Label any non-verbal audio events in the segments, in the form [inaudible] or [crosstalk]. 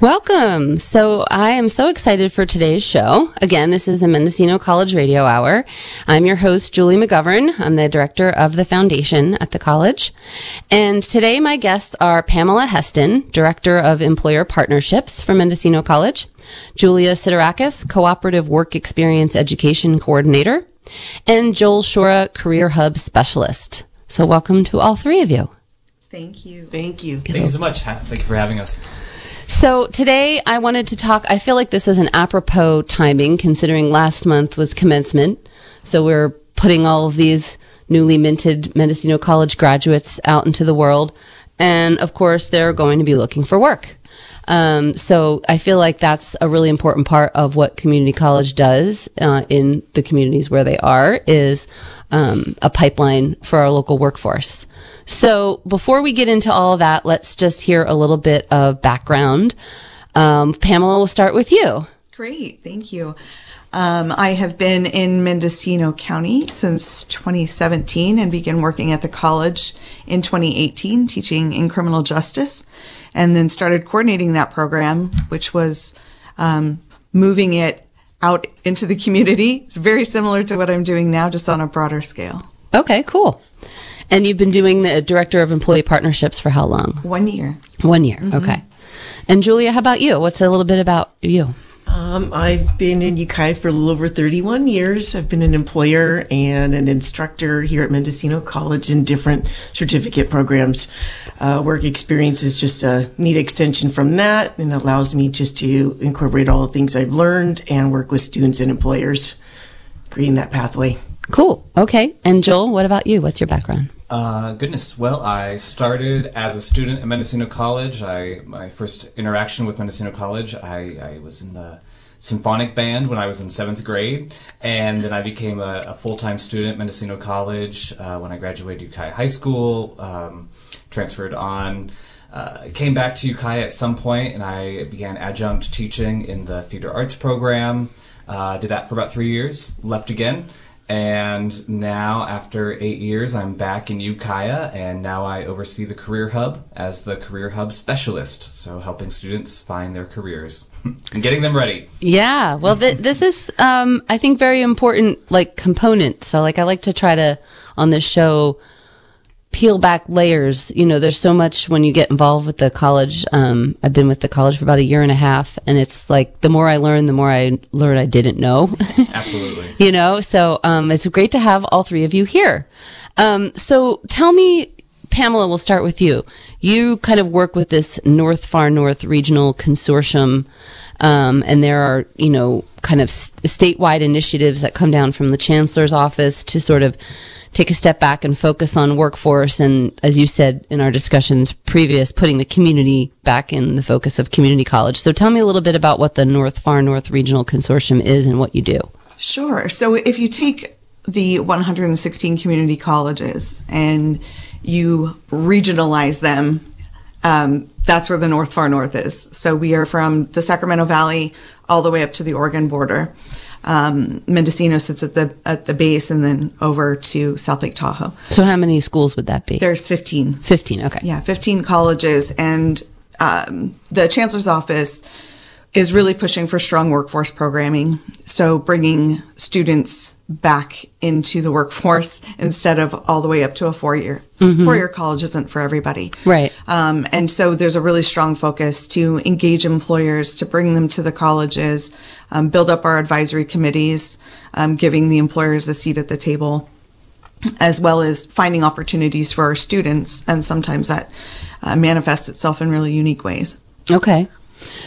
Welcome. So I am so excited for today's show. Again, this is the Mendocino College Radio Hour. I'm your host, Julie McGovern. I'm the director of the foundation at the college. And today my guests are Pamela Heston, director of employer partnerships for Mendocino College, Julia Siderakis, cooperative work experience education coordinator, and Joel Shura, career hub specialist. So welcome to all three of you. Thank you. Thank you. Thank you so much. Thank you for having us. So today I wanted to talk. I feel like this is an apropos timing considering last month was commencement. So we're putting all of these newly minted Mendocino College graduates out into the world. And of course, they're going to be looking for work. Um, so I feel like that's a really important part of what community college does uh, in the communities where they are is um, a pipeline for our local workforce. So before we get into all of that, let's just hear a little bit of background. Um, Pamela, we'll start with you. Great. Thank you. Um, I have been in Mendocino County since 2017 and began working at the college in 2018, teaching in criminal justice, and then started coordinating that program, which was um, moving it out into the community. It's very similar to what I'm doing now, just on a broader scale. Okay, cool. And you've been doing the director of employee partnerships for how long? One year. One year. Okay. And Julia, how about you? What's a little bit about you? Um, I've been in Ukiah for a little over 31 years. I've been an employer and an instructor here at Mendocino College in different certificate programs. Uh, work experience is just a neat extension from that and allows me just to incorporate all the things I've learned and work with students and employers, creating that pathway. Cool. Okay. And Joel, what about you? What's your background? Uh, goodness. Well, I started as a student at Mendocino College. I my first interaction with Mendocino College, I, I was in the symphonic band when I was in seventh grade, and then I became a, a full time student at Mendocino College uh, when I graduated Ukiah High School. Um, transferred on. Uh, came back to Ukiah at some point, and I began adjunct teaching in the theater arts program. Uh, did that for about three years. Left again. And now, after eight years, I'm back in Ukiah, and now I oversee the Career Hub as the Career Hub specialist. So, helping students find their careers [laughs] and getting them ready. Yeah. Well, th- this is, um, I think, very important, like component. So, like, I like to try to on this show peel back layers. You know, there's so much when you get involved with the college. Um, I've been with the college for about a year and a half, and it's like the more I learn, the more I learn I didn't know. [laughs] Absolutely. you know, so um, it's great to have all three of you here. Um, so tell me, Pamela, we'll start with you. You kind of work with this North Far North Regional Consortium, um, and there are, you know, kind of s- statewide initiatives that come down from the Chancellor's office to sort of take a step back and focus on workforce and, as you said in our discussions previous, putting the community back in the focus of community college. So tell me a little bit about what the North Far North Regional Consortium is and what you do. Sure. So if you take the 116 community colleges and you regionalize them, um, that's where the North Far North is. So we are from the Sacramento Valley all the way up to the Oregon border. Um, Mendocino sits at the at the base, and then over to South Lake Tahoe. So how many schools would that be? There's 15. 15. Okay. Yeah, 15 colleges, and um, the chancellor's office is really pushing for strong workforce programming. So bringing students back into the workforce instead of all the way up to a four year. Four year college isn't for everybody. Right. Um, and so there's a really strong focus to engage employers, to bring them to the colleges, um, build up our advisory committees, um, giving the employers a seat at the table as well as finding opportunities for our students. And sometimes that uh, manifests itself in really unique ways. Okay.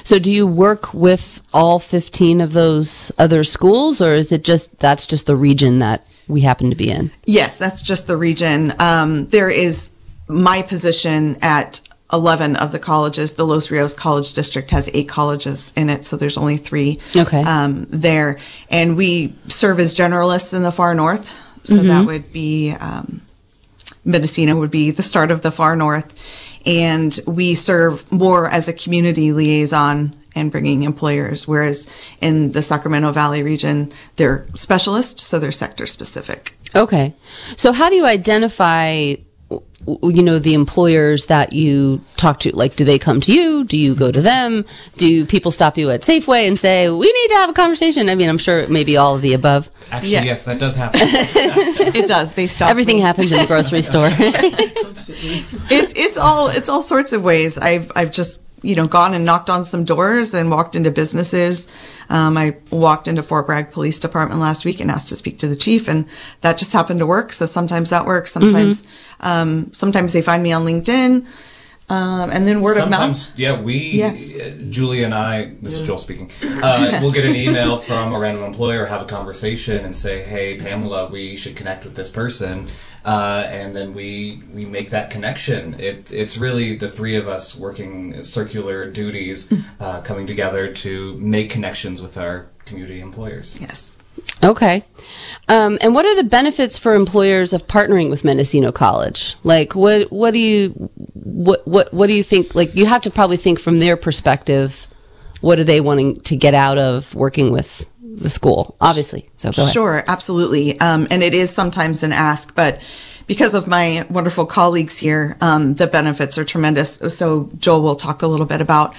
So do you work with all 15 of those other schools or is it just that's just the region that we happen to be in? Yes, that's just the region. Um, there is my position at 11 of the colleges. The Los Rios College District has eight colleges in it, so there's only three Okay. um, there. And we serve as generalists in the far north. So that would be um, Mendocino would be the start of the far north. And we serve more as a community liaison and bringing employers, whereas in the Sacramento Valley region, they're specialists, so they're sector specific. Okay. So how do you identify you know, the employers that you talk to? Like, do they come to you? Do you go to them? Do people stop you at Safeway and say, we need to have a conversation? I mean, I'm sure maybe all of the above. Actually, Yeah. yes, that does happen. [laughs] [laughs] It does. They stop. Everything me. happens in the grocery store. [laughs] it's it's all it's all sorts of ways. I've I've just you know gone and knocked on some doors and walked into businesses. Um, I walked into Fort Bragg Police Department last week and asked to speak to the chief, and that just happened to work. So sometimes that works. Sometimes um, sometimes they find me on LinkedIn, um, and then word of mouth. yeah, we, Yes. uh, Julie and I, this is Joel speaking, uh, [laughs] we'll get an email from a random employer, have a conversation, and say, hey, Pamela, we should connect with this person. Uh, and then we we make that connection. It, it's really the three of us working circular duties, uh, coming together to make connections with our community employers. Yes. Okay. Um, and what are the benefits for employers of partnering with Mendocino College? Like, what what do you what what what do you think? Like, you have to probably think from their perspective. What are they wanting to get out of working with the school? Obviously. So. Sure, absolutely. Um, and it is sometimes an ask, but because of my wonderful colleagues here, um, the benefits are tremendous. So Joel will talk a little bit about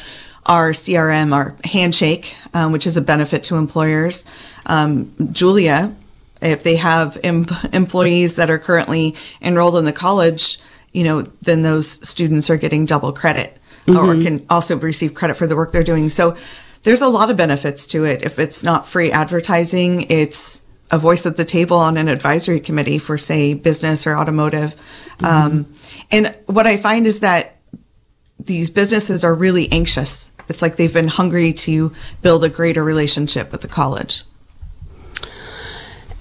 our CRM, our handshake, um, which is a benefit to employers. Um, Julia, if they have em- employees that are currently enrolled in the college, you know, then those students are getting double credit or can also receive credit for the work they're doing. So there's a lot of benefits to it. If it's not free advertising, it's a voice at the table on an advisory committee for, say, business or automotive. Um, and what I find is that these businesses are really anxious. It's like they've been hungry to build a greater relationship with the college.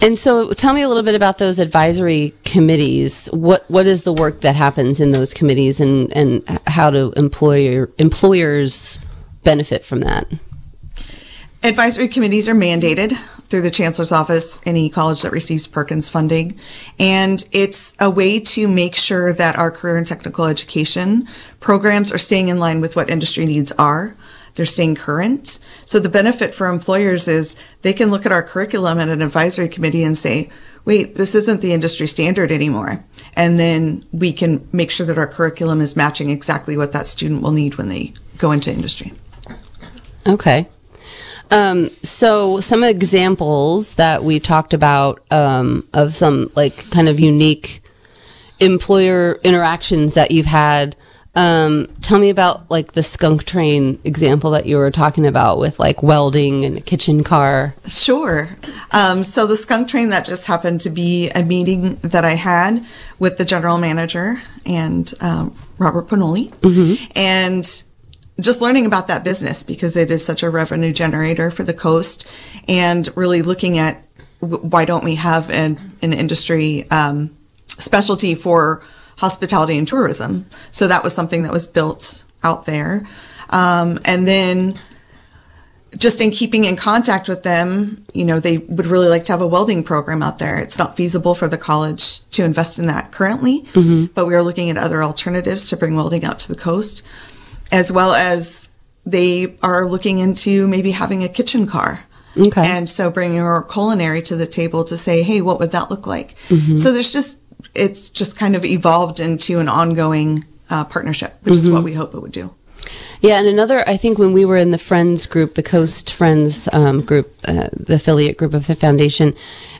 And so, tell me a little bit about those advisory committees. What what is the work that happens in those committees, and and how do employer employers benefit from that? Advisory committees are mandated through the chancellor's office, any college that receives Perkins funding. And it's a way to make sure that our career and technical education programs are staying in line with what industry needs are. They're staying current. So the benefit for employers is they can look at our curriculum at an advisory committee and say, wait, this isn't the industry standard anymore. And then we can make sure that our curriculum is matching exactly what that student will need when they go into industry. Okay. Um, so some examples that we've talked about um, of some like kind of unique employer interactions that you've had. Um, tell me about like the skunk train example that you were talking about with like welding and a kitchen car. Sure. Um, so the skunk train that just happened to be a meeting that I had with the general manager and um, Robert Pinoli, and just learning about that business because it is such a revenue generator for the coast, and really looking at w- why don't we have an, an industry um, specialty for hospitality and tourism. So that was something that was built out there, um, and then just in keeping in contact with them, you know, they would really like to have a welding program out there. It's not feasible for the college to invest in that currently, but we are looking at other alternatives to bring welding out to the coast, as well as they are looking into maybe having a kitchen car. Okay. And so bringing our culinary to the table to say, hey, what would that look like? So there's just, it's just kind of evolved into an ongoing uh, partnership, which is what we hope it would do. Yeah, and another, I think when we were in the Friends group, the Coast Friends um, group, uh, the affiliate group of the foundation,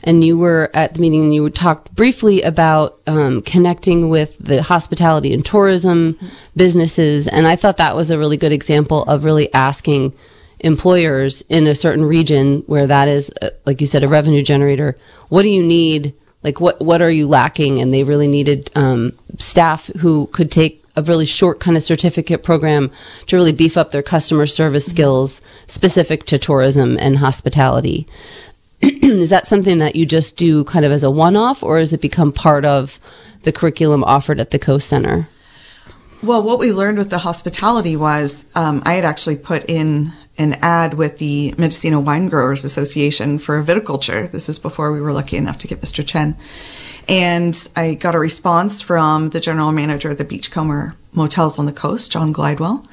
and you were at the meeting and you talked briefly about um, connecting with the hospitality and tourism businesses. And I thought that was a really good example of really asking employers in a certain region where that is, uh, like you said, a revenue generator, what do you need? Like, what, what are you lacking? And they really needed um, staff who could take a really short kind of certificate program to really beef up their customer service skills specific to tourism and hospitality. [clears throat] is that something that you just do kind of as a one off, or has it become part of the curriculum offered at the Coast Center? Well, what we learned with the hospitality was um, I had actually put in an ad with the Mendocino Wine Growers Association for viticulture. This is before we were lucky enough to get Mr. Chen. And I got a response from the general manager of the Beachcomber Motels on the Coast, John Glidewell.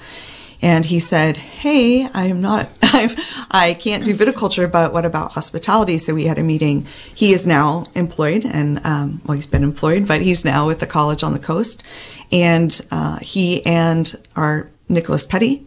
And he said, Hey, I'm not [laughs] I'm, I can't do viticulture, but what about hospitality? So we had a meeting. He is now employed and, um, well, he's been employed, but he's now with the college on the coast. And, uh, he and our Nicholas Petty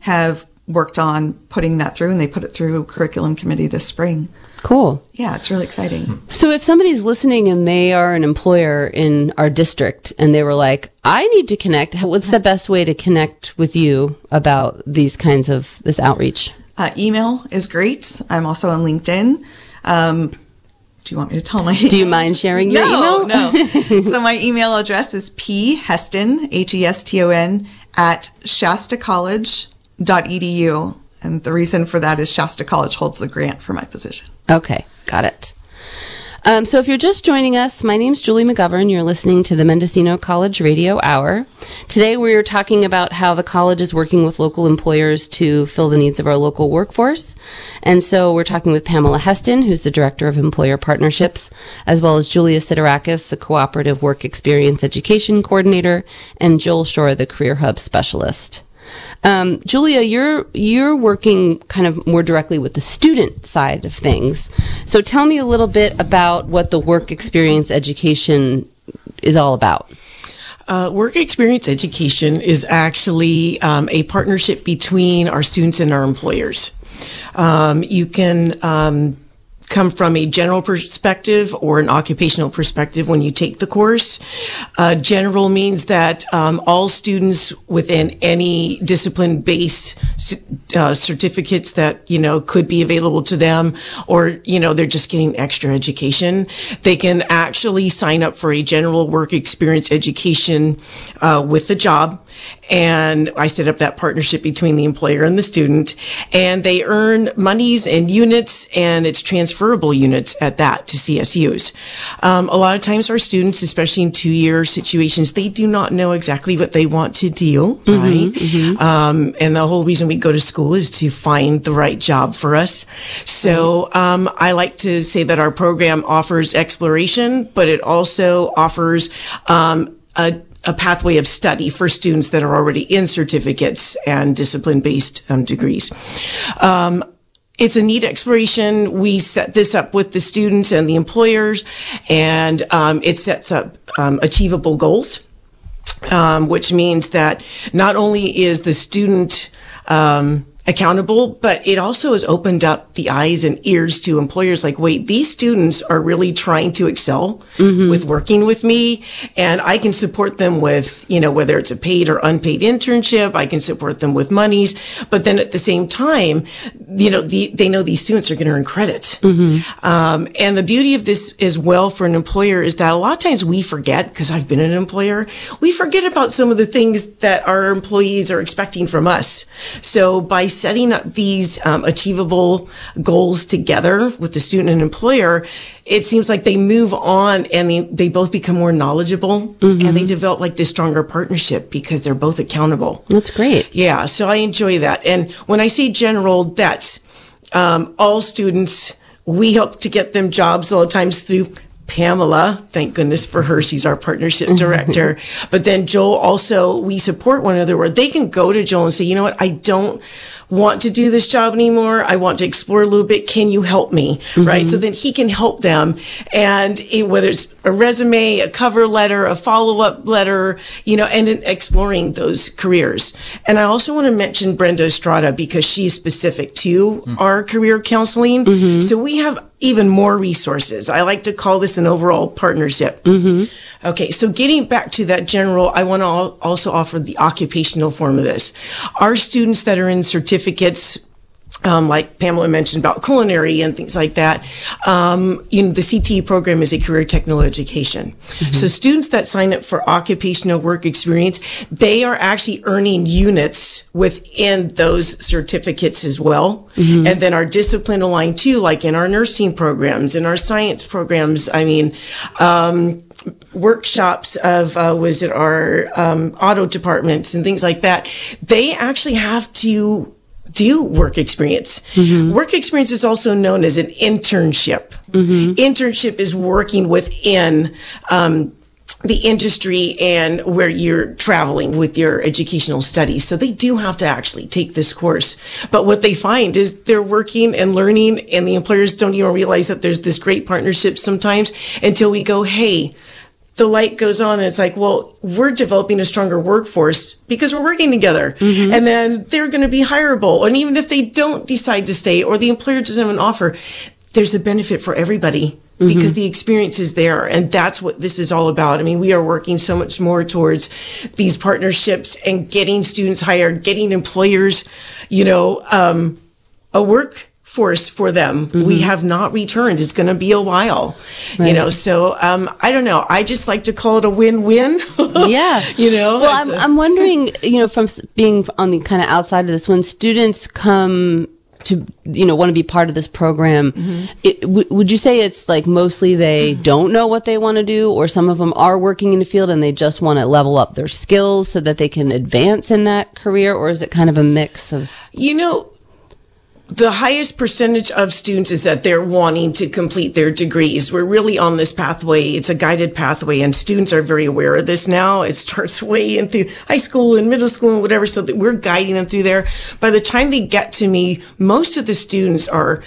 have worked on putting that through and they put it through curriculum committee this spring. Cool. Yeah, it's really exciting. So if somebody's listening and they are an employer in our district and they were like, I need to connect, what's the best way to connect with you about these kinds of this outreach? Uh, email is great. I'm also on LinkedIn. Um, do you want me to tell my? Do you mind [laughs] sharing your no, email? no. [laughs] so my email address is p heston h e s t o n at shastacollege.edu, and the reason for that is Shasta College holds the grant for my position. Okay, got it. Um, so, if you're just joining us, my name's Julie McGovern. You're listening to the Mendocino College Radio Hour. Today, we're talking about how the college is working with local employers to fill the needs of our local workforce. And so, we're talking with Pamela Heston, who's the Director of Employer Partnerships, as well as Julia Siderakis, the Cooperative Work Experience Education Coordinator, and Joel Shura, the Career Hub Specialist. Um, Julia, you're you're working kind of more directly with the student side of things. So tell me a little bit about what the work experience education is all about. Uh, work experience education is actually um, a partnership between our students and our employers. Um, you can um, come from a general perspective or an occupational perspective when you take the course. Uh, general means that um, all students within any discipline based uh, certificates that you know could be available to them, or you know they're just getting extra education, they can actually sign up for a general work experience education uh, with the job and I set up that partnership between the employer and the student, and they earn monies and units, and it's transferable units at that to CSUs. Um, a lot of times, our students, especially in two-year situations, they do not know exactly what they want to do, right? Um, and the whole reason we go to school is to find the right job for us. So um, I like to say that our program offers exploration, but it also offers um, a a pathway of study for students that are already in certificates and discipline based um, degrees. Um, it's a neat exploration. We set this up with the students and the employers, and um, it sets up um, achievable goals, um, which means that not only is the student um, accountable, but it also has opened up the eyes and ears to employers like, wait, these students are really trying to excel mm-hmm. with working with me and I can support them with, you know, whether it's a paid or unpaid internship, I can support them with monies, but then at the same time, you know, the, they know these students are going to earn credit. Um, and the beauty of this as well for an employer is that a lot of times we forget, because I've been an employer, we forget about some of the things that our employees are expecting from us. So by setting up these um, achievable goals together with the student and employer, it seems like they move on and they, they both become more knowledgeable and they develop like this stronger partnership because they're both accountable. That's great. Yeah, so I enjoy that. And when I say general, that's um, all students. We help to get them jobs all the times through Pamela. Thank goodness for her. She's our partnership [laughs] director. but then Joel also, we support one another where they can go to Joel and say, you know what? I don't want to do this job anymore. I want to explore a little bit. Can you help me? Right. So mm-hmm. then he can help them. And it, whether it's a resume, a cover letter, a follow up letter, you know, and in exploring those careers. And I also want to mention Brenda Estrada because she's specific to mm. our career counseling. Mm-hmm. So we have even more resources. I like to call this an overall partnership. Mm-hmm. Okay, so getting back to that general, I want to also offer the occupational form of this. Our students that are in certificates, um, like Pamela mentioned about culinary and things like that. Um, you know, the CTE program is a career technical education. So students that sign up for occupational work experience, they are actually earning units within those certificates as well. And then our discipline aligned too, like in our nursing programs, in our science programs. I mean, um, workshops of uh, was it our um, auto departments and things like that they actually have to do work experience work experience is also known as an internship internship is working within um, the industry and where you're traveling with your educational studies. So they do have to actually take this course. But what they find is they're working and learning and the employers don't even realize that there's this great partnership sometimes until we go, Hey, the light goes on and it's like, well, we're developing a stronger workforce because we're working together. Mm-hmm. And then they're going to be hireable. And even if they don't decide to stay or the employer doesn't have an offer, there's a benefit for everybody mm-hmm. because the experience is there. And that's what this is all about. I mean, we are working so much more towards these partnerships and getting students hired, getting employers, you know, um, a work force for them. Mm-hmm. We have not returned. It's going to be a while, right. you know. So um, I don't know. I just like to call it a win-win. [laughs] yeah, you know. Well, I'm, a- I'm wondering, you know, from being on the kind of outside of this, when students come to you know want to be part of this program mm-hmm. it, w- would you say it's like mostly they mm-hmm. don't know what they want to do or some of them are working in the field and they just want to level up their skills so that they can advance in that career or is it kind of a mix of you know the highest percentage of students is that they're wanting to complete their degrees. We're really on this pathway. It's a guided pathway and students are very aware of this now. It starts [laughs] way in through high school and middle school and whatever. So we're guiding them through there. By the time they get to me, most of the students are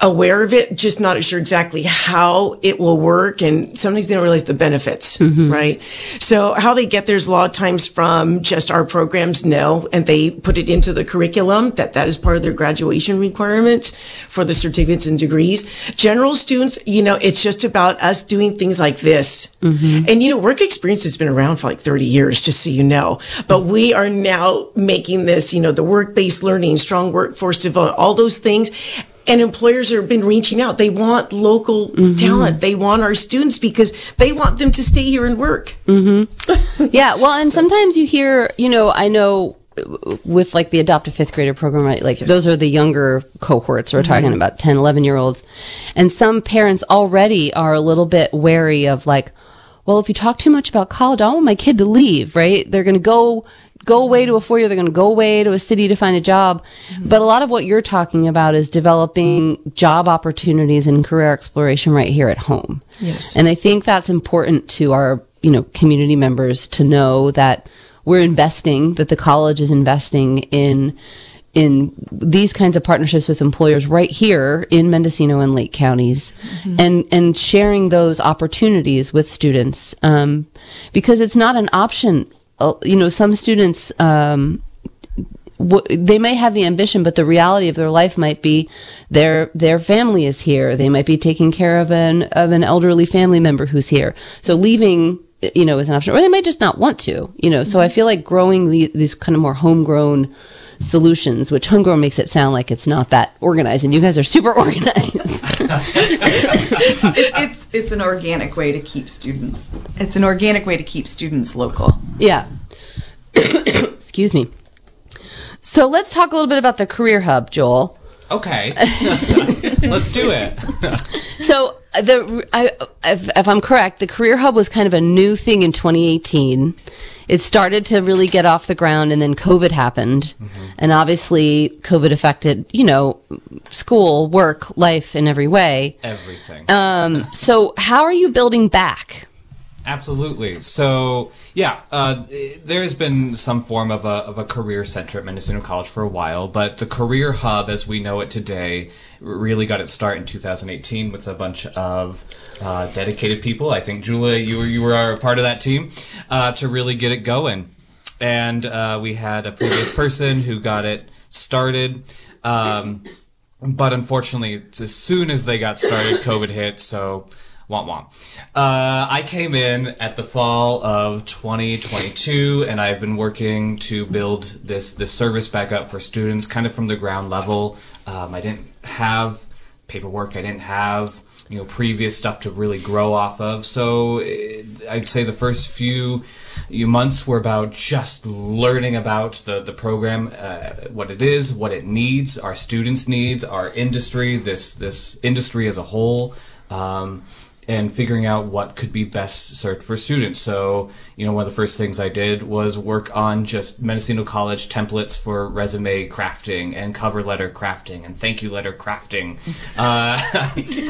aware of it, just not sure exactly how it will work. And sometimes they don't realize the benefits, mm-hmm. right? So how they get there's a lot of times from just our programs, no, and they put it into the curriculum that that is part of their graduation requirements for the certificates and degrees. General students, you know, it's just about us doing things like this. Mm-hmm. And, you know, work experience has been around for like 30 years, just so you know, but we are now making this, you know, the work-based learning, strong workforce development, all those things and employers have been reaching out. They want local mm-hmm. talent. They want our students because they want them to stay here and work. Mm-hmm. yeah. Well, and so. sometimes you hear, you know, I know with like the adopt a fifth grader program, right? Like those are the younger cohorts. We're mm-hmm. talking about 10, 11 year olds. And some parents already are a little bit wary of like, well, if you talk too much about college, I want my kid to leave, right? They're going to go go away to a four year, they're going to go away to a city to find a job. Mm-hmm. But a lot of what you're talking about is developing job opportunities and career exploration right here at home. Yes. And I think that's important to our, you know, community members to know that we're investing, that the college is investing in in these kinds of partnerships with employers right here in Mendocino and Lake counties, mm-hmm. and and sharing those opportunities with students, um, because it's not an option you know, some students, um, w- they may have the ambition, but the reality of their life might be their their family is here. They might be taking care of an of an elderly family member who's here. So leaving, you know, is an option, or they might just not want to. You know, so I mm-hmm. feel like growing the, these kind of more homegrown solutions, which homegrown makes it sound like it's not that organized, and you guys are super [laughs] organized. it's, it's it's an organic way to keep students. It's an organic way to keep students local. Yeah. [coughs] Excuse me. So let's talk a little bit about the Career Hub, Joel. Okay, [laughs] let's do it. so the I, if, if, I'm correct, the Career Hub was kind of a new thing in 2018 it started to really get off the ground and then COVID happened. Mm-hmm. And obviously COVID affected, you know, school, work, life in every way. Everything. Um, so how are you building back? Absolutely. So, yeah, uh, there's been some form of a, of a career center at Mendocino College for a while, but the Career Hub, as we know it today, really got its start in 2018 with a bunch of uh, dedicated people. I think, Julia, you were, you were a part of that team uh, to really get it going. And uh, we had a previous person who got it started. Um, but unfortunately, as soon as they got started, COVID hit. So Womp womp. Uh, I came in at the fall of 2022, and I've been working to build this this service back up for students, kind of from the ground level. Um, I didn't have paperwork. I didn't have you know previous stuff to really grow off of. So it, I'd say the first few months were about just learning about the the program, uh, what it is, what it needs, our students' needs, our industry, this this industry as a whole. Um, and figuring out what could be best served for students. So, you know, one of the first things I did was work on just Mendocino College templates for resume crafting and cover letter crafting and thank you letter crafting, [laughs] uh, [laughs]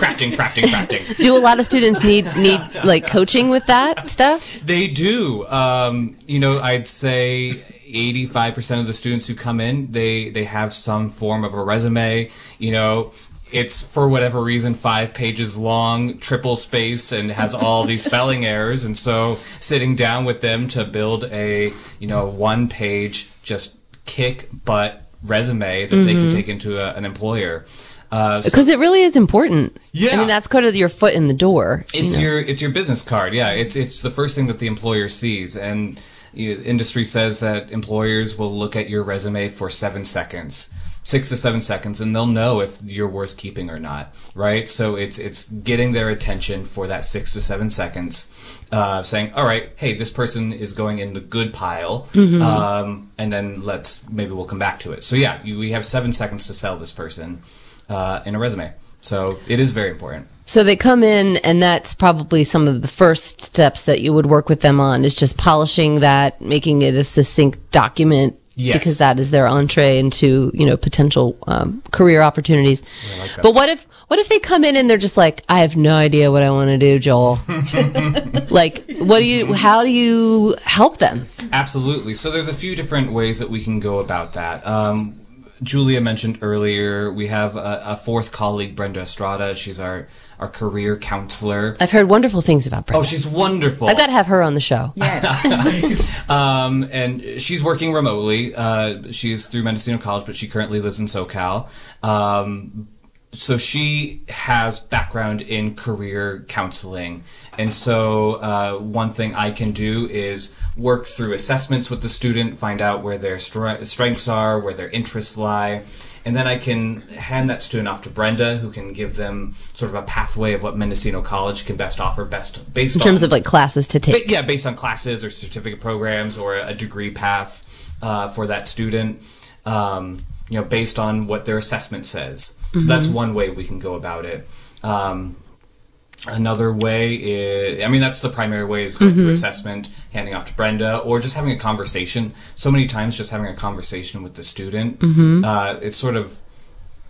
crafting, crafting, crafting. [laughs] Do a lot of students need need like coaching with that stuff? They do. Um, you know, I'd say 85% of the students who come in, they, they have some form of a resume. You know, it's for whatever reason five pages long, triple spaced, and has all these [laughs] spelling errors. And so sitting down with them to build a, you know, one page, just kick butt resume that they can take into a, an employer. Uh, so- Because it really is important. Yeah. I mean, that's kind of your foot in the door. you It's know. your it's your business card. Yeah, it's it's the first thing that the employer sees, and you know, industry says that employers will look at your resume for seven seconds, six to seven seconds, and they'll know if you're worth keeping or not. Right. So it's it's getting their attention for that six to seven seconds, uh, saying, "All right, hey, this person is going in the good pile," um, and then let's maybe we'll come back to it. So yeah, you, we have seven seconds to sell this person uh, in a resume. So it is very important. So they come in, and that's probably some of the first steps that you would work with them on is just polishing that, making it a succinct document. Yes. Because that is their entree into you know potential um, career opportunities. like but what if what if they come in and they're just like, I have no idea what I want to do, Joel. [laughs] like, what do you? How do you help them? Absolutely. So there's a few different ways that we can go about that. Um, Julia mentioned earlier we have a, a fourth colleague, Brenda Estrada. She's our our career counselor. I've heard wonderful things about Brenda. Oh, she's wonderful. I've got to have her on the show. [laughs] Um, and she's working remotely. Uh, she's through Mendocino College, but she currently lives in SoCal. Um, so she has background in career counseling. And so uh, one thing I can do is work through assessments with the student, find out where their stre- strengths are, where their interests lie. And then I can hand that student off to Brenda, who can give them sort of a pathway of what Mendocino College can best offer, best based In on terms of like classes to take. Yeah, based on classes or certificate programs or a degree path uh, for that student. Um, you know, based on what their assessment says. So that's one way we can go about it. Um, another way is, I mean, that's the primary way is going through assessment, handing off to Brenda, or just having a conversation. So many times, just having a conversation with the student. Uh, it's sort of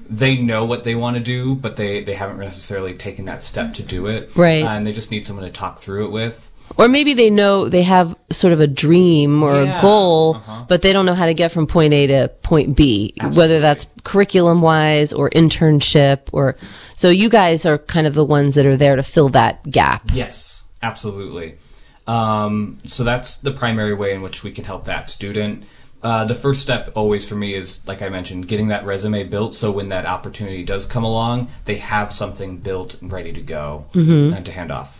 they know what they want to do, but they, they haven't necessarily taken that step to do it. Right. Uh, and they just need someone to talk through it with. Or maybe they know they have sort of a dream or Yeah, a goal, uh-huh. but they don't know how to get from point A to point B, whether that's curriculum wise or internship or so you guys are kind of the ones that are there to fill that gap. Yes, absolutely. Um, so that's the primary way in which we can help that student. Uh, the first step always for me is, like I mentioned, getting that resume built so when that opportunity does come along, they have something built and ready to go and to hand off.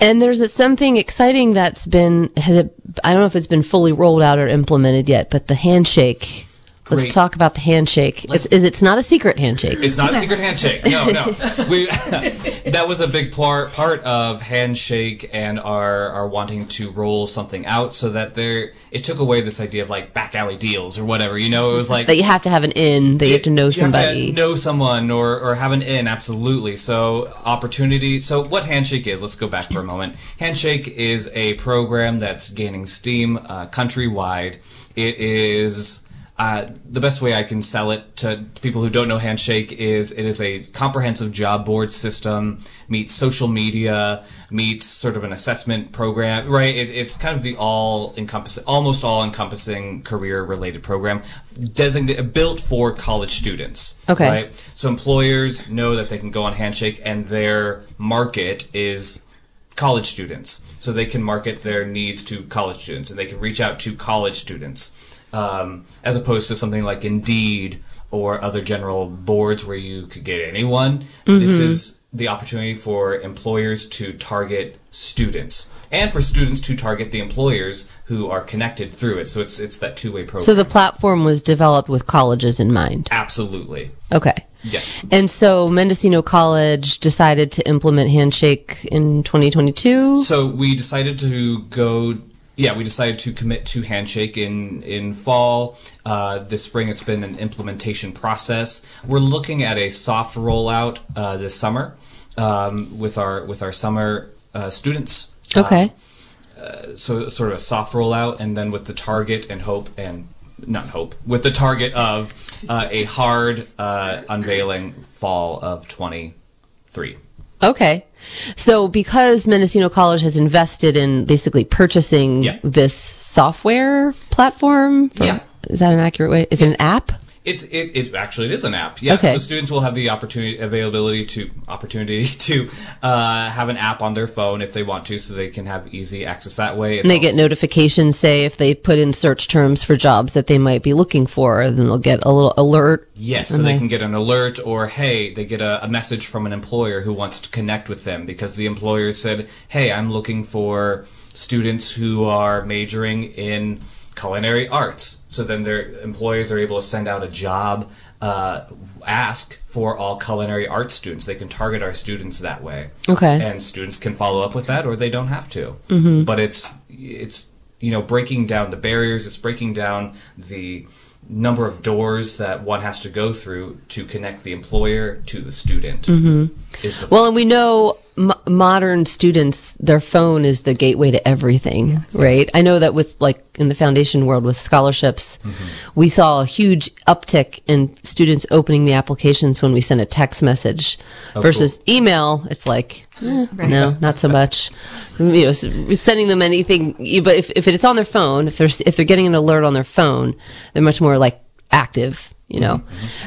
And there's a- something exciting that's been has it I don't know if it's been fully rolled out or implemented yet, but the handshake. Let's talk about the handshake. Is, is it's not a secret handshake? It's not a secret [laughs] handshake. No, no. We, [laughs] that was a big part part of handshake and our our wanting to roll something out so that there it took away this idea of like back alley deals or whatever. You know, it was like that you have to have an in, that you have to know you have to somebody. know someone or, or have an in, absolutely. So, opportunity. So, what Handshake is, let's go back for a moment. Handshake is a program that's gaining steam uh, countrywide. It is. Uh, the best way I can sell it to people who don't know Handshake is it is a comprehensive job board system, meets social media, meets sort of an assessment program, right? It, it's kind of the all encompassing, almost all encompassing career related program, designated, built for college students. Okay. Right? So employers know that they can go on Handshake and their market is college students. So they can market their needs to college students and they can reach out to college students. Um, as opposed to something like Indeed or other general boards where you could get anyone. This is the opportunity for employers to target students and for students to target the employers who are connected through it. So it's it's that two-way program. So the platform was developed with colleges in mind. Absolutely. Okay. Yes. And so Mendocino College decided to implement Handshake in 2022. So we decided to go. Yeah, we decided to commit to Handshake in in fall. Uh, this spring, it's been an implementation process. We're looking at a soft rollout uh, this summer. um, with our with our summer uh, students. Okay. Um, so sort of a soft rollout, and then with the target and hope and not hope with the target of uh, a hard uh, unveiling fall of twenty three. Okay. So because Mendocino College has invested in basically purchasing Yeah. this software platform, for- Yeah. is that an accurate way? Is it an app? It's it, it actually it is an app. Yes, Okay. so students will have the opportunity availability to opportunity [laughs] to uh, have an app on their phone if they want to, so they can have easy access that way. And they get notifications, say if they put in search terms for jobs that they might be looking for, then they'll get a little alert. Yes, so they they- can get an alert, or hey, they get a, a message from an employer who wants to connect with them because the employer said, hey, I'm looking for students who are majoring in culinary arts. So then their employers are able to send out a job uh, ask for all culinary arts students. They can target our students that way. Okay. And students can follow up with that, or they don't have to. Mm-hmm. But it's it's you know breaking down the barriers. It's breaking down the number of doors that one has to go through to connect the employer to the student. Mm-hmm. Well, and we know m- modern students, their phone is the gateway to everything, right? I know that with like in the foundation world with scholarships, we saw a huge uptick in students opening the applications when we sent a text message Oh, versus email. It's like, eh, no, not so much. [laughs] You know, sending them anything, but if, if it's on their phone, if they're if they're getting an alert on their phone, they're much more like active. You know,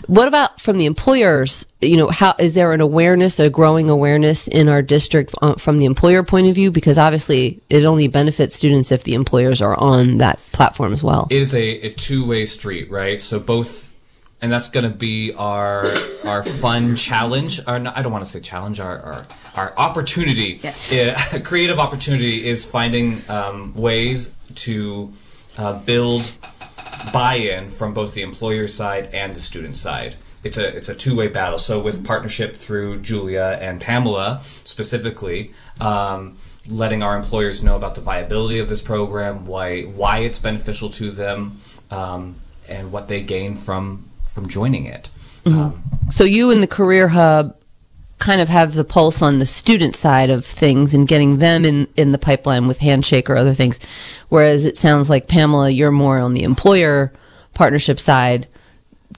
what about from the employers? You know, how is there an awareness, a growing awareness in our district uh, from the employer point of view? Because obviously, it only benefits students if the employers are on that platform as well. it is a, a two way street, right? So both, and that's going to be our our fun challenge. Or no, I don't want to say challenge. Our our, our opportunity, Yes. Yeah, [laughs] creative opportunity, is finding um, ways to uh, build buy-in from both the employer side and the student side. It's a it's a two-way battle. So with partnership through Julia and Pamela specifically, um, letting our employers know about the viability of this program, why why it's beneficial to them, um, and what they gain from from joining it. Um, So you and the Career Hub kind of have the pulse on the student side of things and getting them in, in the pipeline with Handshake or other things. Whereas it sounds like Pamela, you're more on the employer partnership side,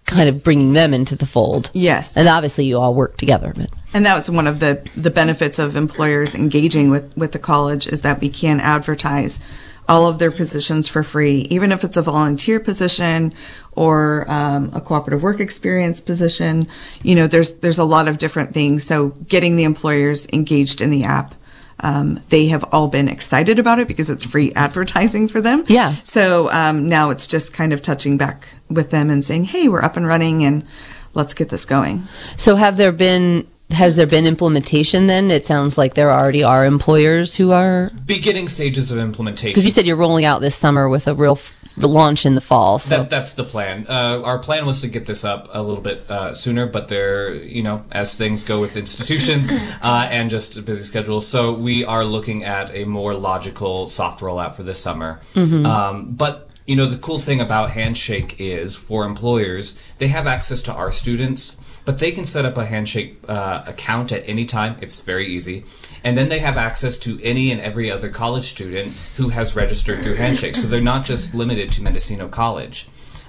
kind of bringing them into the fold. Yes. And obviously you all work together. But And that was one of the, the benefits of employers engaging with, with the college is that we can advertise all of their positions for free, even if it's a volunteer position or um, a cooperative work experience position. You know, there's there's a lot of different things. So getting the employers engaged in the app. Um, they have all been excited about it because it's free advertising for them. Yeah. So um, now it's just kind of touching back with them and saying, "Hey, we're up and running, and let's get this going." so have there been has there been implementation then? It sounds like there already are employers who are beginning stages of implementation. because you said you're rolling out this summer with a real f- launch in the fall. So That, that's the plan. Uh, our plan was to get this up a little bit uh, sooner, but there, you know, as things go with institutions [laughs] uh, and just busy schedules, so we are looking at a more logical soft rollout for this summer. Um, but you know, the cool thing about Handshake is for employers, they have access to our students, but they can set up a Handshake uh, account at any time. It's very easy. And then they have access to any and every other college student who has registered through Handshake. So they're not just limited to Mendocino College.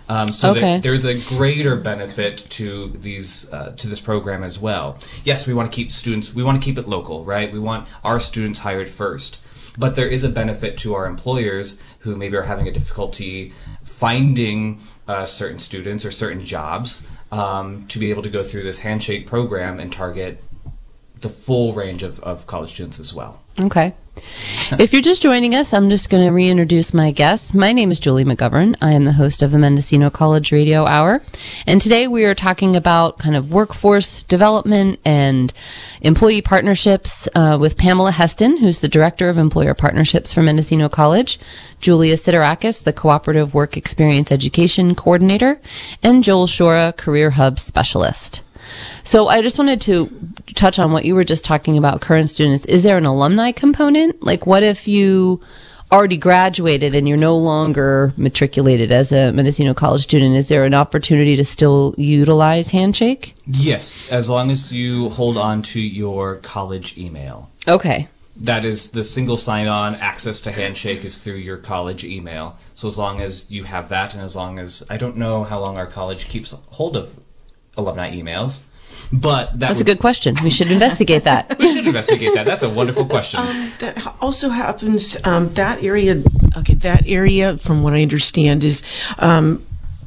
Um, so Okay. there's a greater benefit to these uh, to this program as well. Yes, we want to keep students. We want to keep it local, right? We want our students hired first. But there is a benefit to our employers who maybe are having a difficulty finding uh, certain students or certain jobs um, to be able to go through this handshake program and target the full range of, of college students as well. Okay. If you're just joining us, I'm just going to reintroduce my guests. My name is Julie McGovern. I am the host of the Mendocino College Radio Hour. And today we are talking about kind of workforce development and employee partnerships uh, with Pamela Heston, who's the Director of Employer Partnerships for Mendocino College, Julia Siderakis, the Cooperative Work Experience Education Coordinator, and Joel Shura, Career Hub Specialist. So I just wanted to touch on what you were just talking about current students. Is there an alumni component? Like what if you already graduated and you're no longer matriculated as a Mendocino College student, is there an opportunity to still utilize Handshake? Yes, as long as you hold on to your college email. Okay. That is the single sign on access to Handshake is through your college email. So as long as you have that, and as long as I don't know how long our college keeps hold of alumni emails, but that That's a good question. We should investigate that. [laughs] We should investigate that. That's a wonderful question. That also happens, um, that area, okay, that area, from what I understand, is um,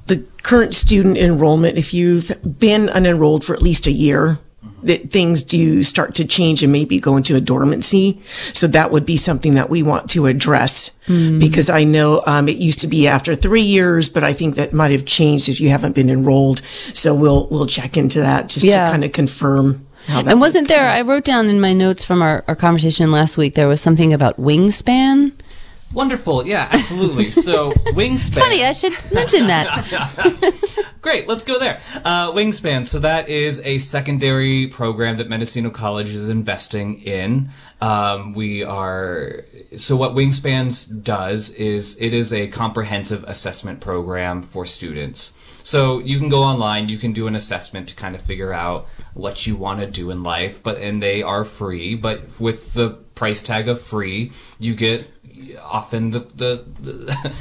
the current student enrollment. If you've been unenrolled for at least a year, that things do start to change and maybe go into a dormancy. So that would be something that we want to address because I know um, it used to be after three years, but I think that might have changed if you haven't been enrolled. So we'll we'll check into that just Yeah. to kind of confirm. How that And wasn't there, I wrote down in my notes from our, our conversation last week, there was something about wingspan. Wonderful. Yeah, absolutely. So [laughs] Wingspan. Funny, I should mention that. [laughs] Great, let's go there. Uh, Wingspan. So that is a secondary program that Mendocino College is investing in. Um, we are so what Wingspan does is it is a comprehensive assessment program for students. So you can go online, you can do an assessment to kind of figure out what you want to do in life, but and they are free. But with the price tag of free, you get often the the the,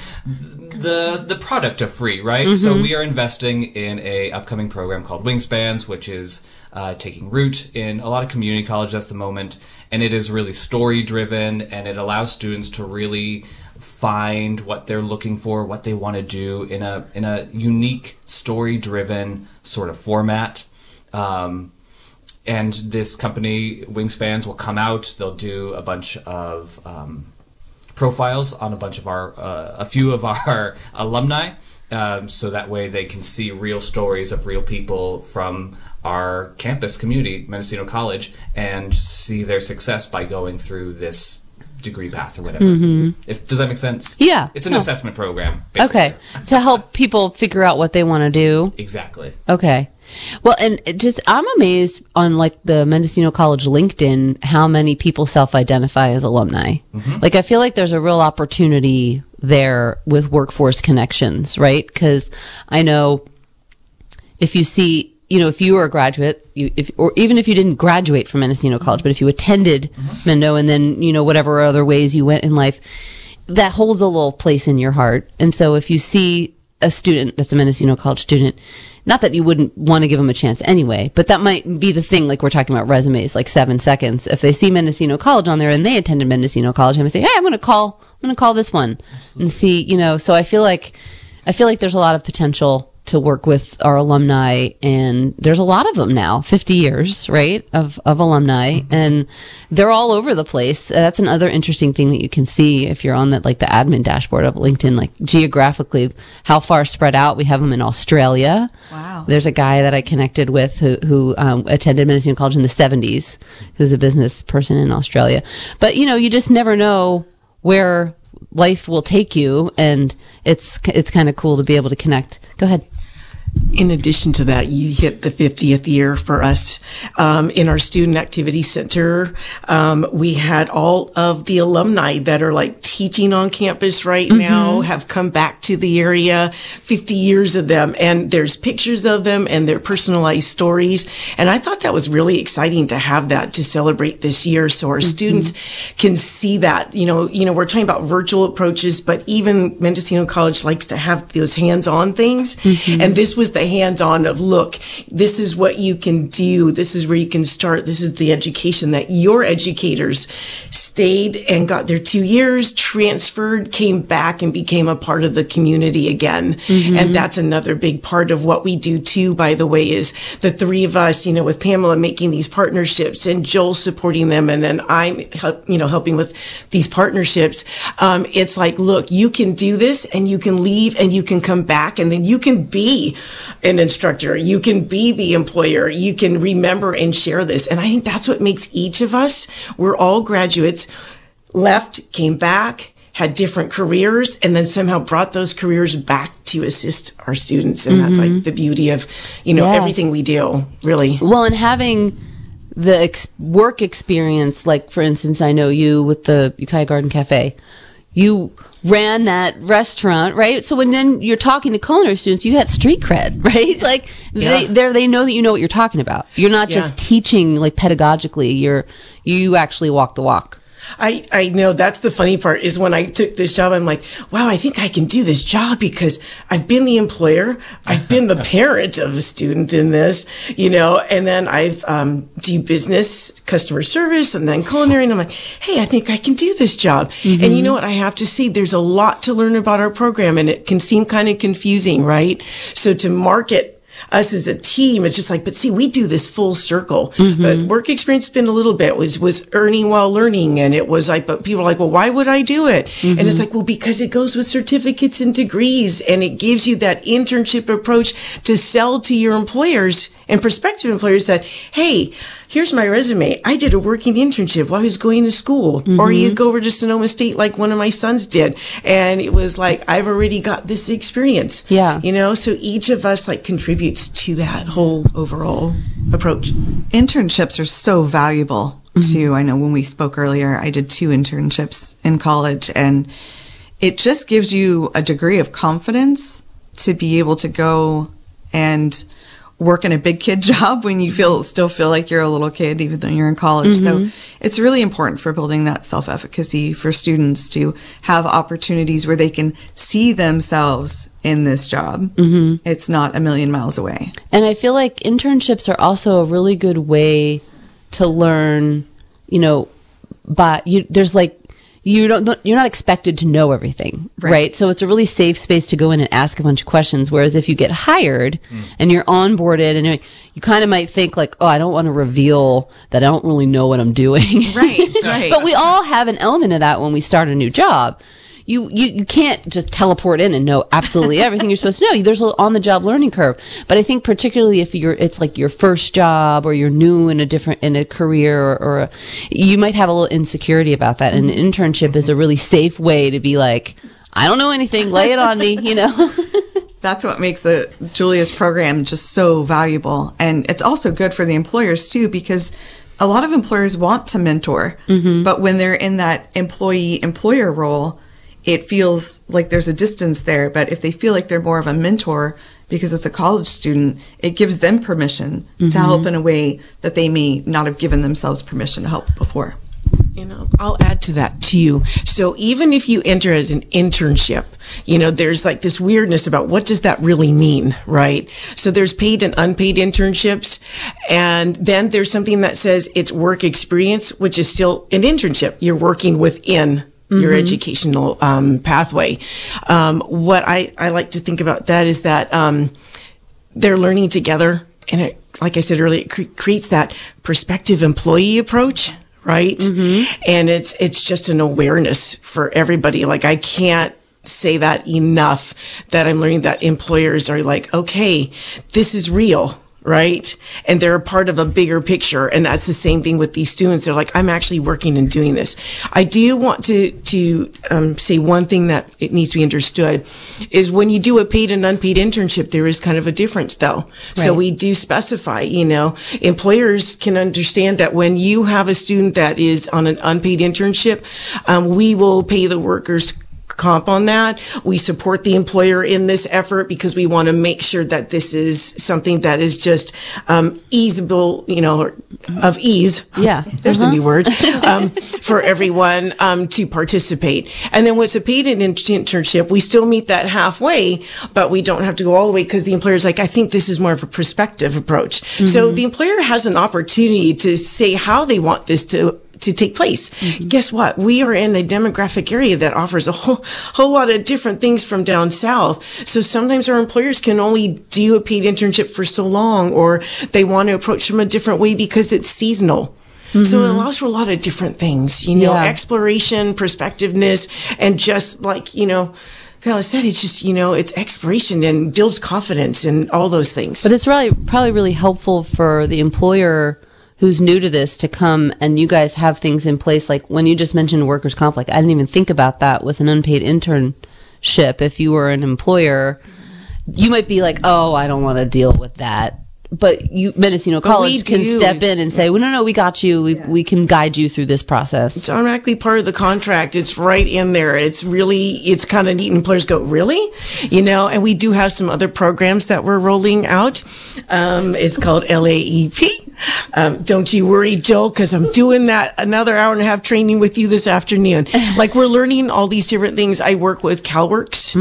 [laughs] the, the product of free, right? So we are investing in a upcoming program called Wingspans, which is uh, taking root in a lot of community colleges at the moment, and it is really story driven, and it allows students to really find what they're looking for, what they want to do in a in a unique story driven sort of format. Um, and this company Wingspans will come out. They'll do a bunch of um, profiles on a bunch of our uh, a few of our [laughs] alumni, um, so that way they can see real stories of real people from our campus community, Mendocino College, and see their success by going through this degree path or whatever. If, does that make sense? Yeah. it's an No. assessment program. Basically. Okay. To help people figure out what they want to do. exactly. Okay. Well, and just I'm amazed on like the Mendocino College LinkedIn how many people self-identify as alumni. Mm-hmm. Like I feel like there's a real opportunity there with workforce connections, right? Cuz I know if you see, you know, if you were a graduate, you, if or even if you didn't graduate from Mendocino College, but if you attended mm-hmm. Mendo and then, you know, whatever other ways you went in life, that holds a little place in your heart. And so if you see a student that's a Mendocino College student, not that you wouldn't want to give them a chance anyway, but that might be the thing. Like we're talking about resumes, like seven seconds. If they see Mendocino College on there and they attended Mendocino College, I'm gonna say, hey, I'm gonna call, I'm gonna call this one and see, you know. So I feel like, I feel like there's a lot of potential to work with our alumni and there's a lot of them now 50 years right of, of alumni and they're all over the place. That's another interesting thing that you can see if you're on that like the admin dashboard of linkedin like geographically how far spread out. We have them in australia. Wow. there's a guy that i connected with who, who um, attended Mendocino college in the 70s who's a business person in australia. But you know you just never know where life will take you and it's it's kind of cool to be able to connect. Go ahead In addition to that, you hit the 50th year for us. Um, in our Student Activity Center, um, we had all of the alumni that are like teaching on campus right now have come back to the area, 50 years of them. And there's pictures of them and their personalized stories. And I thought that was really exciting to have that to celebrate this year. So our students can see that, you know, you know, we're talking about virtual approaches, but even Mendocino College likes to have those hands-on things. And this was the hands-on of, look, this is what you can do. This is where you can start. This is the education that your educators stayed and got their two years, transferred, came back and became a part of the community again. And that's another big part of what we do too, by the way, is the three of us, you know, with Pamela making these partnerships and Joel supporting them. And then I'm, you know, helping with these partnerships. Um, it's like, look, you can do this and you can leave and you can come back and then you can be an instructor. You can be the employer. You can remember and share this. And I think that's what makes each of us, we're all graduates, left, came back, had different careers, and then somehow brought those careers back to assist our students. And that's like mm-hmm. the beauty of, you know, Yes. everything we do, really. Well, and having the ex- work experience, like for instance, I know you with the Ukiah Garden Cafe. you ran that restaurant, right? So when then you're talking to culinary students, you had street cred, [laughs] right? Like they Yeah. they they know that you know what you're talking about. You're not just teaching like pedagogically. You're you actually walk the walk. I, I know that's the funny part is when I took this job, I'm like, wow, I think I can do this job because I've been the employer. I've been the [laughs] parent of a student in this, you know, and then I've, um, do business, customer service and then culinary. And I'm like, Hey, I think I can do this job. And you know what? I have to say there's a lot to learn about our program and it can seem kind of confusing, right? So to market us as a team, it's just like, but see, we do this full circle. Mm-hmm. But work experience has been a little bit was was earning while learning, and it was like, but people are like, well, why would I do it? And it's mm-hmm. like, well, because it goes with certificates and degrees, and it gives you that internship approach to sell to your employers and prospective employers that, hey, here's my resume. I did a working internship while I was going to school. Or you go over to Sonoma State like one of my sons did. And it was like, I've already got this experience. Yeah. You know, so each of us like contributes to that whole overall approach. internships are so valuable mm-hmm. too. I know when we spoke earlier, I did two internships in college and it just gives you a degree of confidence to be able to go and work in a big kid [laughs] job when you feel still feel like you're a little kid even though you're in college. So it's really important for building that self-efficacy for students to have opportunities where they can see themselves in this job. Mm-hmm. It's not a million miles away. And I feel like internships are also a really good way to learn, you know, but you there's like you don't you're not expected to know everything, right. Right. So it's a really safe space to go in and ask a bunch of questions whereas if you get hired hmm. and you're onboarded and you're, you kind of might think like, "Oh, I don't want to reveal that I don't really know what I'm doing." Right, [laughs] right. but we all have an element of that when we start a new job. You, you you can't just teleport in and know absolutely [laughs] everything you're supposed to know. There's an on the job learning curve. But I think particularly if you're it's like your first job or you're new in a different in a career or, or a, you might have a little insecurity about that. And an internship is a really safe way to be like, I don't know anything, lay it on me, you know. [laughs] That's what makes the Julia's program just so valuable. And it's also good for the employers too, because a lot of employers want to mentor, mm-hmm. but when they're in that employee employer role, it feels like there's a distance there. But if they feel like they're more of a mentor because it's a college student, it gives them permission to mm-hmm. help in a way that they may not have given themselves permission to help before. You know, I'll add to that too. So even if you enter as an internship, you know, there's like this weirdness about what does that really mean, right? So there's paid and unpaid internships. And then there's something that says it's work experience, which is still an internship. You're working within your educational um, pathway. Um, what I, I like to think about that is that um, they're learning together. And it, like I said earlier, it cre- creates that prospective employee approach, right? And it's, it's just an awareness for everybody. Like I can't say that enough that I'm learning that employers are like, okay, this is real. Right. And they're a part of a bigger picture. And that's the same thing with these students. They're like, I'm actually working and doing this. I do want to, to, um, say one thing that it needs to be understood is when you do a paid and unpaid internship, there is kind of a difference though. So we do specify, you know, employers can understand that when you have a student that is on an unpaid internship, um, we will pay the workers comp on that. We support the employer in this effort because we want to make sure that this is something that is just um, easable, you know, of ease. Yeah. [laughs] There's a new word um, for everyone um, to participate. And then what's a paid internship, we still meet that halfway, but we don't have to go all the way because the employer's like, I think this is more of a perspective approach. So the employer has an opportunity to say how they want this to to take place. Mm-hmm. Guess what? We are in a demographic area that offers a whole, whole lot of different things from down south. So sometimes our employers can only do a paid internship for so long, or they want to approach from a different way because it's seasonal. So it mm-hmm. allows for a lot of different things, you know, Yeah. exploration, perspectiveness, and just like, you know, Val said, it's just, you know, it's exploration and builds confidence and all those things. But it's really probably really helpful for the employer who's new to this to come and you guys have things in place. Like when you just mentioned workers comp like I didn't even think about that with an unpaid internship. If you were an employer you might be like oh I don't want to deal with that but you Mendocino College can step in and say, "Well, no, no, we got you. We we can guide you through this process." It's automatically part of the contract. It's right in there. It's really, it's kind of neat. And players go, really? You know, and we do have some other programs that we're rolling out. Um, it's called LAEP. Um, don't you worry, Joe, because I'm doing that another hour and a half training with you this afternoon. [laughs] like we're learning all these different things. I work with CalWorks.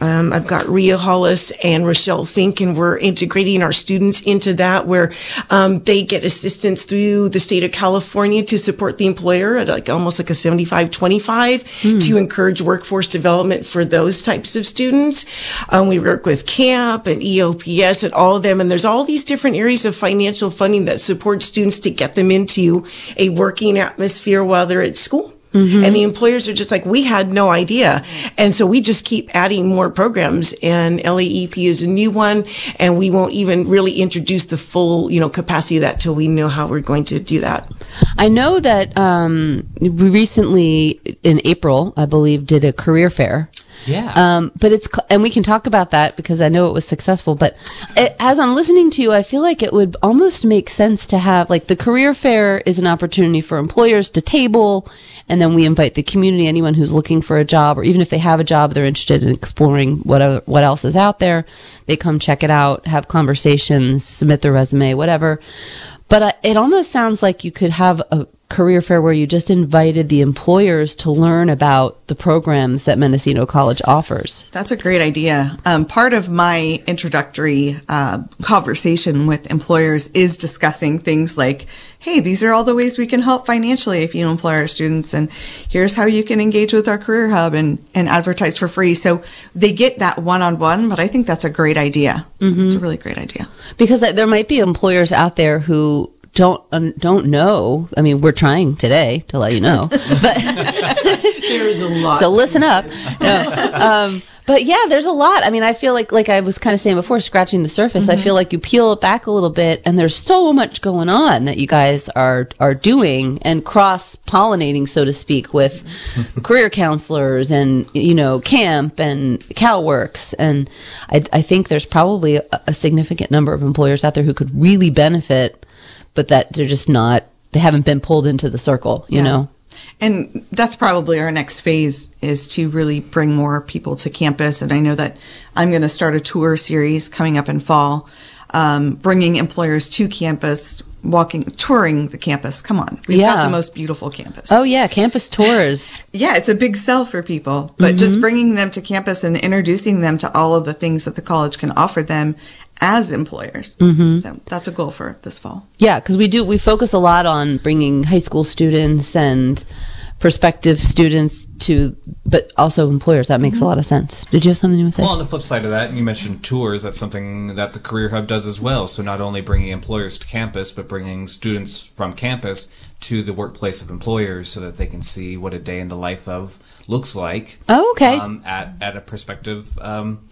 Um, I've got Rhea Hollis and Rochelle Fink, and we're integrating our students into that where um, they get assistance through the state of California to support the employer at like almost like a 75 25 to encourage workforce development for those types of students. Um, we work with CAMP and EOPS and all of them. And there's all these different areas of financial funding that support students to get them into a working atmosphere while they're at school. And the employers are just like, we had no idea. And so we just keep adding more programs and LAEP is a new one. And we won't even really introduce the full, you know, capacity of that till we know how we're going to do that. I know that um, we recently, in April, I believe, did a career fair. Yeah. Um, but it's, and we can talk about that because I know it was successful. But it, as I'm listening to you, I feel like it would almost make sense to have, like, the career fair is an opportunity for employers to table, and then we invite the community, anyone who's looking for a job, or even if they have a job, they're interested in exploring what what else is out there. They come check it out, have conversations, submit their resume, whatever. But uh, it almost sounds like you could have a career fair where you just invited the employers to learn about the programs that Mendocino College offers. That's a great idea. Um, part of my introductory uh, conversation with employers is discussing things like, hey, these are all the ways we can help financially if you employ our students, and here's how you can engage with our career hub and, and advertise for free. So they get that one on one, but I think that's a great idea. It's a really great idea. Because uh, there might be employers out there who don't um, don't know. I mean, we're trying today to let you know, [laughs] but [laughs] There is a lot. so listen up. No, um, but yeah, there's a lot. I mean, I feel like, like I was kind of saying before, scratching the surface. I feel like you peel it back a little bit, and there's so much going on that you guys are are doing and cross pollinating, so to speak, with [laughs] career counselors and you know camp and CalWorks, and I, I think there's probably a, a significant number of employers out there who could really benefit, but that they're just not. They haven't been pulled into the circle, you Yeah. know. And that's probably our next phase is to really bring more people to campus. And I know that I'm going to start a tour series coming up in fall, um, bringing employers to campus, walking, touring the campus. Come on. We've got the most beautiful campus. Oh yeah, campus tours. [laughs] Yeah, it's a big sell for people, but just bringing them to campus and introducing them to all of the things that the college can offer them as employers. So that's a goal for this fall. Yeah, because we do we focus a lot on bringing high school students and prospective students to, but also employers. That makes a lot of sense. Did you have something you want to say? Well, on the flip side of that, you mentioned tours. That's something that the Career Hub does as well. So not only bringing employers to campus, but bringing students from campus to the workplace of employers so that they can see what a day in the life of looks like. Oh, okay. Um, at at a prospective um,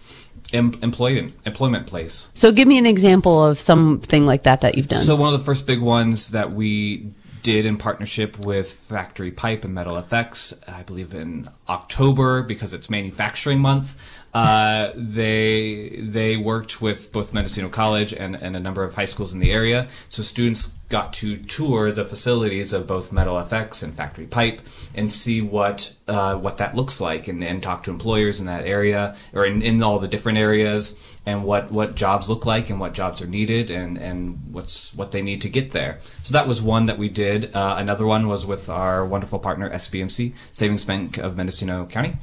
em- employment employment place. so give me an example of something like that that you've done. So one of the first big ones that we did in partnership with Factory Pipe and Metal FX, I believe in October because it's manufacturing month. Uh, they they worked with both Mendocino College and, and a number of high schools in the area. So students got to tour the facilities of both Metal FX and Factory Pipe and see what uh, what that looks like and, and talk to employers in that area or in, in all the different areas and what, what jobs look like and what jobs are needed and, and what's what they need to get there. So that was one that we did. Uh, another one was with our wonderful partner SBMC Savings Bank of Mendocino County.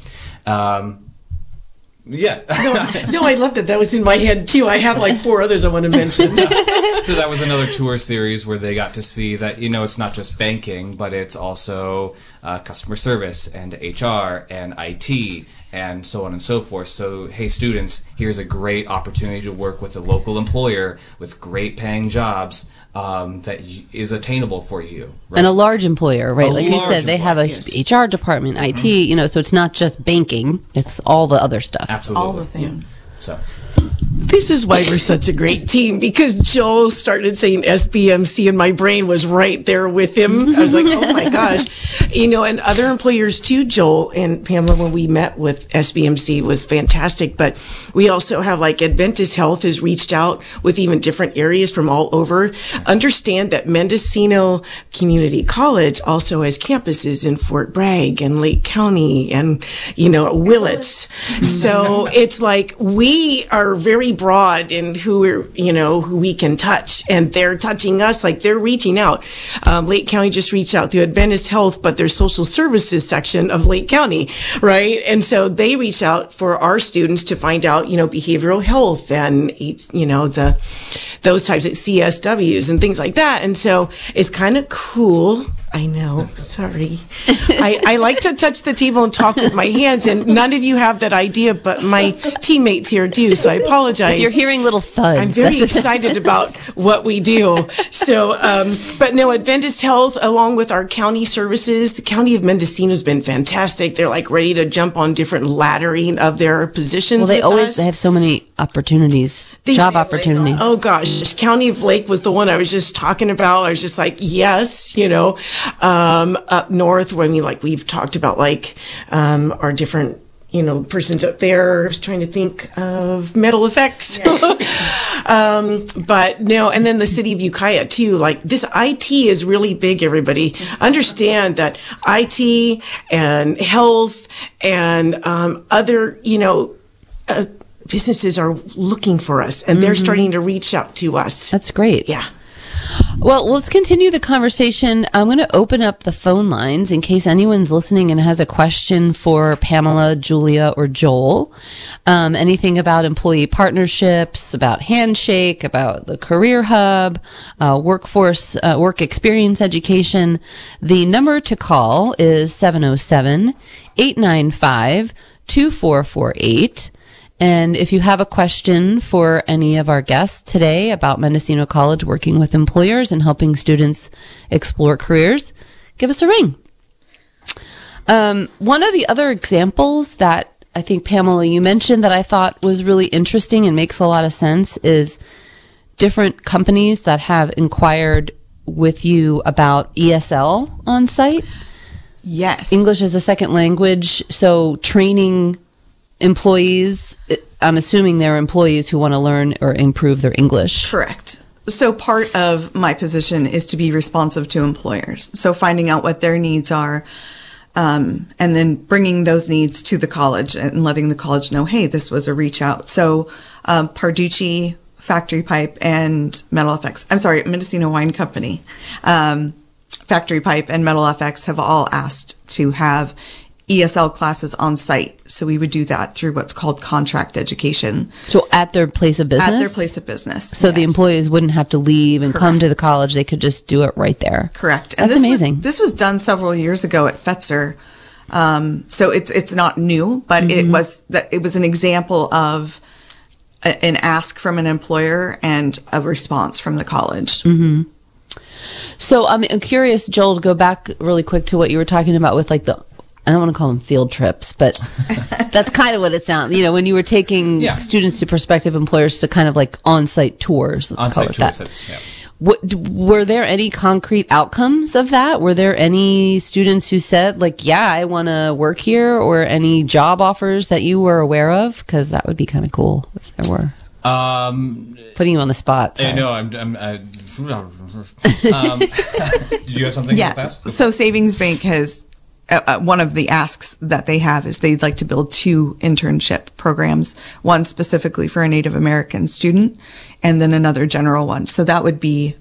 Um, yeah. no, I loved it. That was in my head too. I have like four others I want to mention. [laughs] so that was another tour series where they got to see that you know it's not just banking, but it's also uh, customer service and HR and IT and so on and so forth. So hey, students, here's a great opportunity to work with a local employer with great paying jobs um, that y- is attainable for you. Right? and a large employer, right? A like you large said, they have a employer, yes. Mm-hmm. HR department, IT, you know, so it's not just banking, it's all the other stuff. Absolutely. All the things. So this is why we're such a great team because Joel started saying SBMC and my brain was right there with him. I was like, oh my [laughs] gosh. You know, and other employers too, Joel and Pamela, when we met with SBMC was fantastic. But we also have like Adventist Health has reached out with even different areas from all over. Understand that Mendocino Community College also has campuses in Fort Bragg and Lake County and, you know, Willits. So it's like we are very broad in who we're, you know, who we can touch and they're touching us like they're reaching out. Um, Lake County just reached out to Adventist Health, but their social services section of Lake County, right? And so they reach out for our students to find out, you know, behavioral health and, you know, the, those types of CSWs and things like that. And so it's kind of cool I know. Sorry. [laughs] I, I like to touch the table and talk with my hands, and none of you have that idea, but my teammates here do. So I apologize. If you're hearing little thuds, I'm very excited about what we do. So, um, but no, Adventist Health, along with our county services, the county of Mendocino has been fantastic. They're like ready to jump on different laddering of their positions. Well, they always us. they have so many opportunities, The- job opportunities. Oh gosh, County of Lake was the one I was just talking about. I was just like, yes, you know, um, up north. I mean, like we've talked about, like um, our different. You know, persons up there. I was trying to think of Metal FX. [laughs] um, but no, and then the city of Ukiah too. Like this IT is really big, everybody. Understand that IT and health and um, other, you know, uh, businesses are looking for us and they're starting to reach out to us. That's great. yeah. Well, let's continue the conversation. I'm going to open up the phone lines in case anyone's listening and has a question for Pamela, Julia, or Joel. Um, anything about employee partnerships, about Handshake, about the Career Hub, uh, workforce, uh, work experience education. The number to call is 707 895 2448. And if you have a question for any of our guests today about Mendocino College working with employers and helping students explore careers, give us a ring. Um, one of the other examples that I think, Pamela, you mentioned that I thought was really interesting and makes a lot of sense is different companies that have inquired with you about ESL on site. Yes. English as a second language. So training employees, I'm assuming they're employees who want to learn or improve their English. Correct. So part of my position is to be responsive to employers. So finding out what their needs are, um, and then bringing those needs to the college and letting the college know, hey, this was a reach out. So um, Parducci, Factory Pipe, and Metal FX. I'm sorry, Mendocino Wine Company, um, Factory Pipe, and Metal FX have all asked to have ESL classes on site. So we would do that through what's called contract education So at their place of business? at their place of business. So the employees wouldn't have to leave and come to the college. They could just do it right there. Correct. That's this was- amazing. this was done several years ago at Fetzer. Um, so it's it's not new, but Mm-hmm. it was that it was an example of a, an ask from an employer and a response from the college. Mm-hmm. So I'm, I'm curious, Joel, to go back really quick to what you were talking about with like the, I don't want to call them field trips, but [laughs] that's kind of what it sounds. You know, when you were taking Yeah. students to prospective employers to kind of like on-site tours. Let's On-site it tours. that. yeah. What, were there any concrete outcomes of that? Were there any students who said, like, yeah, I want to work here, or any job offers that you were aware of? Because that would be kind of cool if there were. Um, Putting you on the spot. sorry. no, I'm. I'm I, [laughs] um, [laughs] did you have something? Yeah. Fast? So Savings Bank has uh, uh, one of the asks that they have is they'd like to build two internship programs, one specifically for a Native American student, and then another general one. So that would be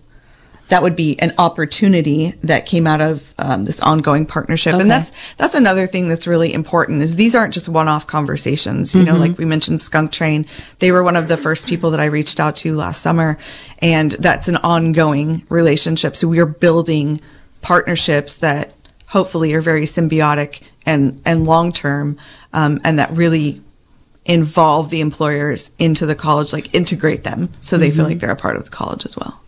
that would be an opportunity that came out of um, this ongoing partnership, Okay. and that's that's another thing that's really important. Is these aren't just one-off conversations. You know, like we mentioned, Skunk Train. They were one of the first people that I reached out to last summer, and that's an ongoing relationship. So we are building partnerships that hopefully are very symbiotic and and long term, um, and that really involve the employers into the college, like integrate them, so they feel like they're a part of the college as well.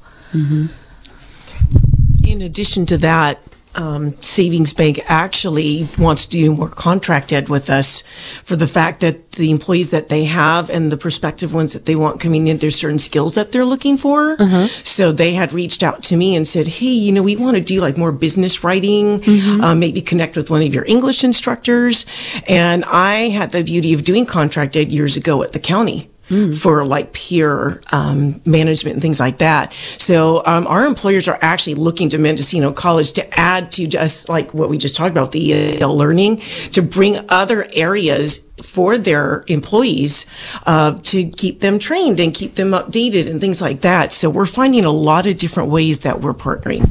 In addition to that, um, savings bank actually wants to do more contract ed with us for the fact that the employees that they have and the prospective ones that they want coming in, there's certain skills that they're looking for. So they had reached out to me and said, Hey, you know, we want to do like more business writing, um, maybe connect with one of your English instructors. And I had the beauty of doing contract ed years ago at the county for like peer um, management and things like that. So um, our employers are actually looking to Mendocino College to add to just like what we just talked about, the EL learning, to bring other areas for their employees uh, to keep them trained and keep them updated and things like that. So we're finding a lot of different ways that we're partnering.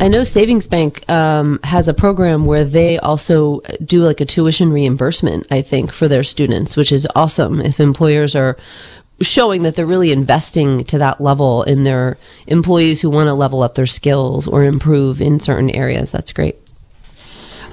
I know Savings Bank um, has a program where they also do like a tuition reimbursement, I think, for their students, which is awesome if employers are showing that they're really investing to that level in their employees who want to level up their skills or improve in certain areas. That's great.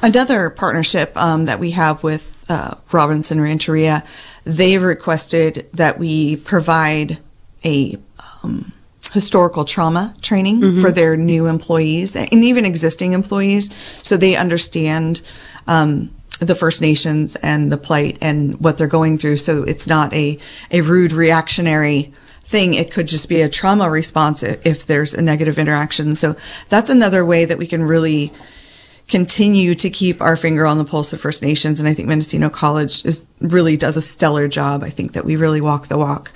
Another partnership um, that we have with uh, Robinson Rancheria, they've requested that we provide a um, historical trauma training for their new employees and even existing employees so they understand um, the First Nations and the plight and what they're going through. So it's not a, a rude reactionary thing. It could just be a trauma response if there's a negative interaction. So that's another way that we can really continue to keep our finger on the pulse of First Nations. And I think Mendocino College is really does a stellar job. I think that we really walk the walk.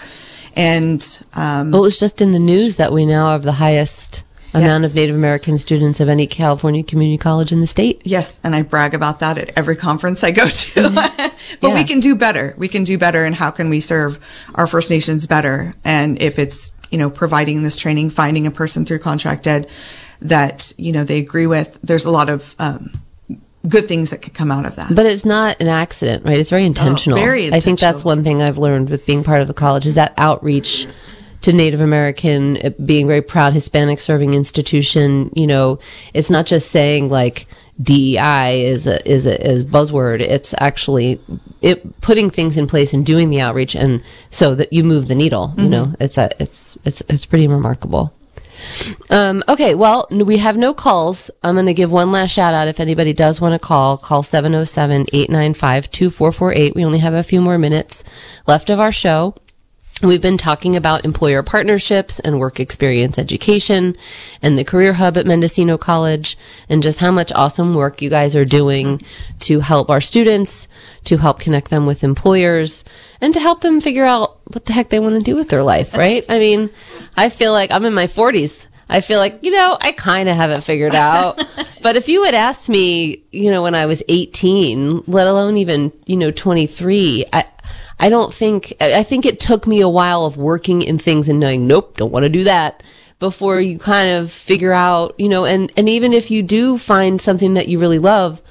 And um, Well, it was just in the news that we now have the highest amount of Native American students of any California community college in the state. yes, and I brag about that at every conference I go to. [laughs] [laughs] but Yeah. we can do better. We can do better. And how can we serve our First Nations better? And if it's, you know, providing this training, finding a person through contract ed that, you know, they agree with, there's a lot of um, good things that could come out of that. But it's not an accident, right? It's very oh, intentional. Oh, very I think that's one thing I've learned with being part of the college is that outreach to Native American, being very proud Hispanic serving institution. You know, it's not just saying like DEI is a is a is buzzword. It's actually it putting things in place and doing the outreach, and so that you move the needle. You mm-hmm. know, it's a it's it's it's pretty remarkable. Um, okay, well, we have no calls. I'm going to give one last shout out. If anybody does want to call, call 707 895 2448. We only have a few more minutes left of our show. We've been talking about employer partnerships and work experience education and the Career Hub at Mendocino College and just how much awesome work you guys are doing to help our students, to help connect them with employers, and to help them figure out what the heck they want to do with their life, right? I mean, I feel like I'm in my 40s. I feel like, you know, I kind of have it figured out. [laughs] but if you had asked me, you know, when I was 18, let alone even, you know, 23, I, I don't think, I think it took me a while of working in things and knowing, nope, don't want to do that before you kind of figure out, you know, and, and even if you do find something that you really love,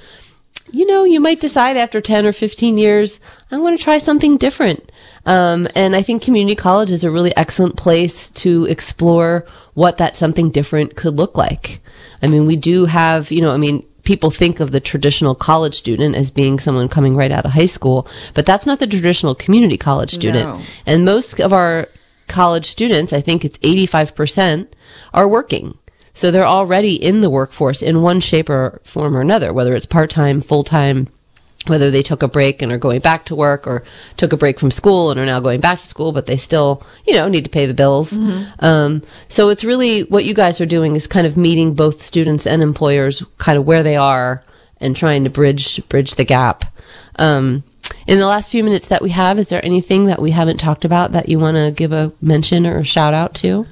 you know, you might decide after 10 or 15 years, I want to try something different. Um, and I think community college is a really excellent place to explore what that something different could look like. I mean, we do have, you know, I mean, people think of the traditional college student as being someone coming right out of high school, but that's not the traditional community college student. No. And most of our college students, I think it's 85%, are working. So they're already in the workforce in one shape or form or another, whether it's part time, full time, whether they took a break and are going back to work or took a break from school and are now going back to school, but they still, you know, need to pay the bills. Um, so it's really what you guys are doing is kind of meeting both students and employers kind of where they are and trying to bridge, bridge the gap. Um, in the last few minutes that we have, is there anything that we haven't talked about that you want to give a mention or a shout out to?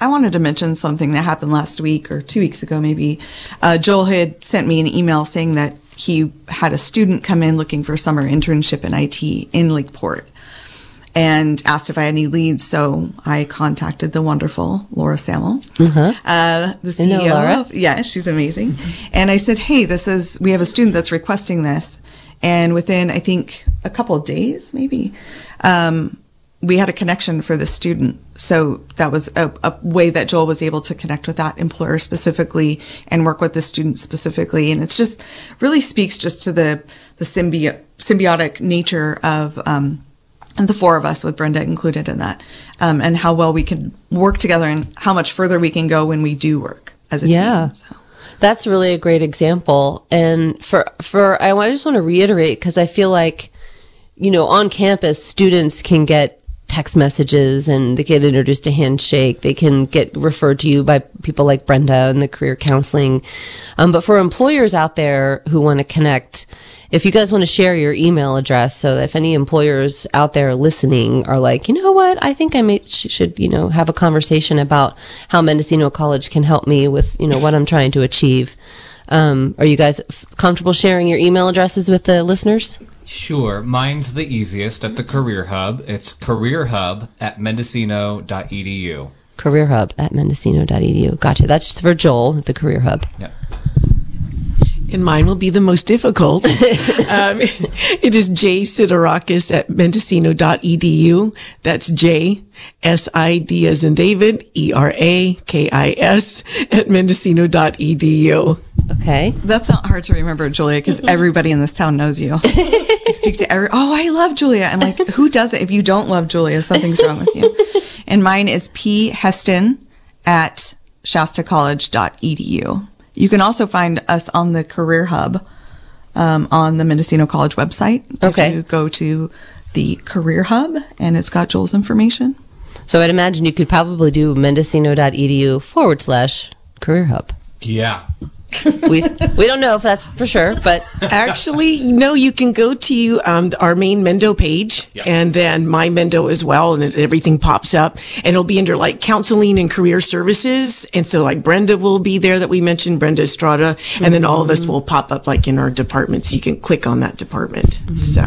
I wanted to mention something that happened last week or two weeks ago, maybe. Uh, Joel had sent me an email saying that he had a student come in looking for a summer internship in IT in Lakeport and asked if I had any leads. So I contacted the wonderful Laura Samuel, uh, the I know CEO. Laura. Of, yeah, she's amazing. And I said, Hey, this is, we have a student that's requesting this. And within, I think, a couple of days, maybe, um, we had a connection for the student. So that was a, a way that Joel was able to connect with that employer specifically and work with the student specifically. And it's just really speaks just to the, the symbi- symbiotic nature of, um, and the four of us with Brenda included in that, um, and how well we can work together and how much further we can go when we do work as a Yeah. team. So. That's really a great example. And for for I, I just want to reiterate because I feel like you know on campus students can get text messages and they get introduced to handshake they can get referred to you by people like brenda and the career counseling. Um, but for employers out there who want to connect if you guys want to share your email address so that if any employers out there listening are like you know what? I think i may, sh- should you know have a conversation about how mendocino college can help me with you know what i'm trying to achieve. Um, are you guys f- comfortable sharing your email addresses with the listeners Sure. Mine's the easiest at the Career Hub. It's careerhub at mendocino.edu. career hub at mendocino.edu gotcha that's for joel at the career hub Yeah. And mine will be the most difficult. [laughs] um, it is J Siderakis at mendocino.edu. That's J S I D as in David, E R A K I S at mendocino.edu. okay That's not hard to remember, Julia, because everybody in this town knows you. [laughs] I speak to every. Oh, I love Julia. I'm like, who does it? If you don't love Julia, something's wrong with you. And mine is p heston at shastacollege.edu. You can also find us on the Career Hub um, on the Mendocino College website. Okay. If you go to the Career Hub, and it's got Joel's information. so i'd imagine you could probably do mendocino.edu forward slash career hub Yeah. [laughs] we we don't know if that's for sure but Actually, no, you can go to um, our main Mendo page Yeah. and then my Mendo as well, and it, everything pops up. And it'll be under like counseling and career services. And so, like, Brenda will be there that we mentioned, Brenda Estrada. And then all of us will pop up like in our departments. You can click on that department. So,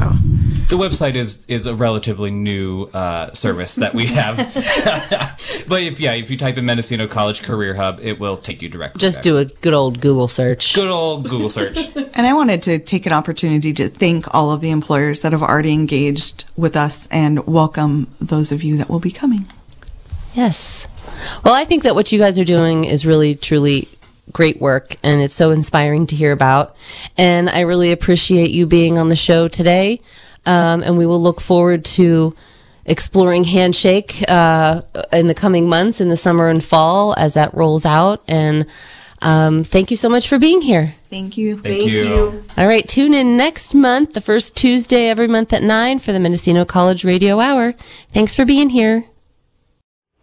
The website is is a relatively new uh, service that we have. [laughs] but if yeah, if you type in Mendocino College Career Hub, it will take you directly. just back. do a good old google search good old Google search. [laughs] And I wanted to take an opportunity to thank all of the employers that have already engaged with us and welcome those of you that will be coming. Yes. Well, I think that what you guys are doing is really, truly great work, and it's so inspiring to hear about. And I really appreciate you being on the show today. Um, and we will look forward to exploring Handshake uh, in the coming months, in the summer and fall, as that rolls out. And um, thank you so much for being here. Thank you. Thank, you. All right, tune in next month, the first Tuesday every month at 9 for the Mendocino College Radio Hour. Thanks for being here.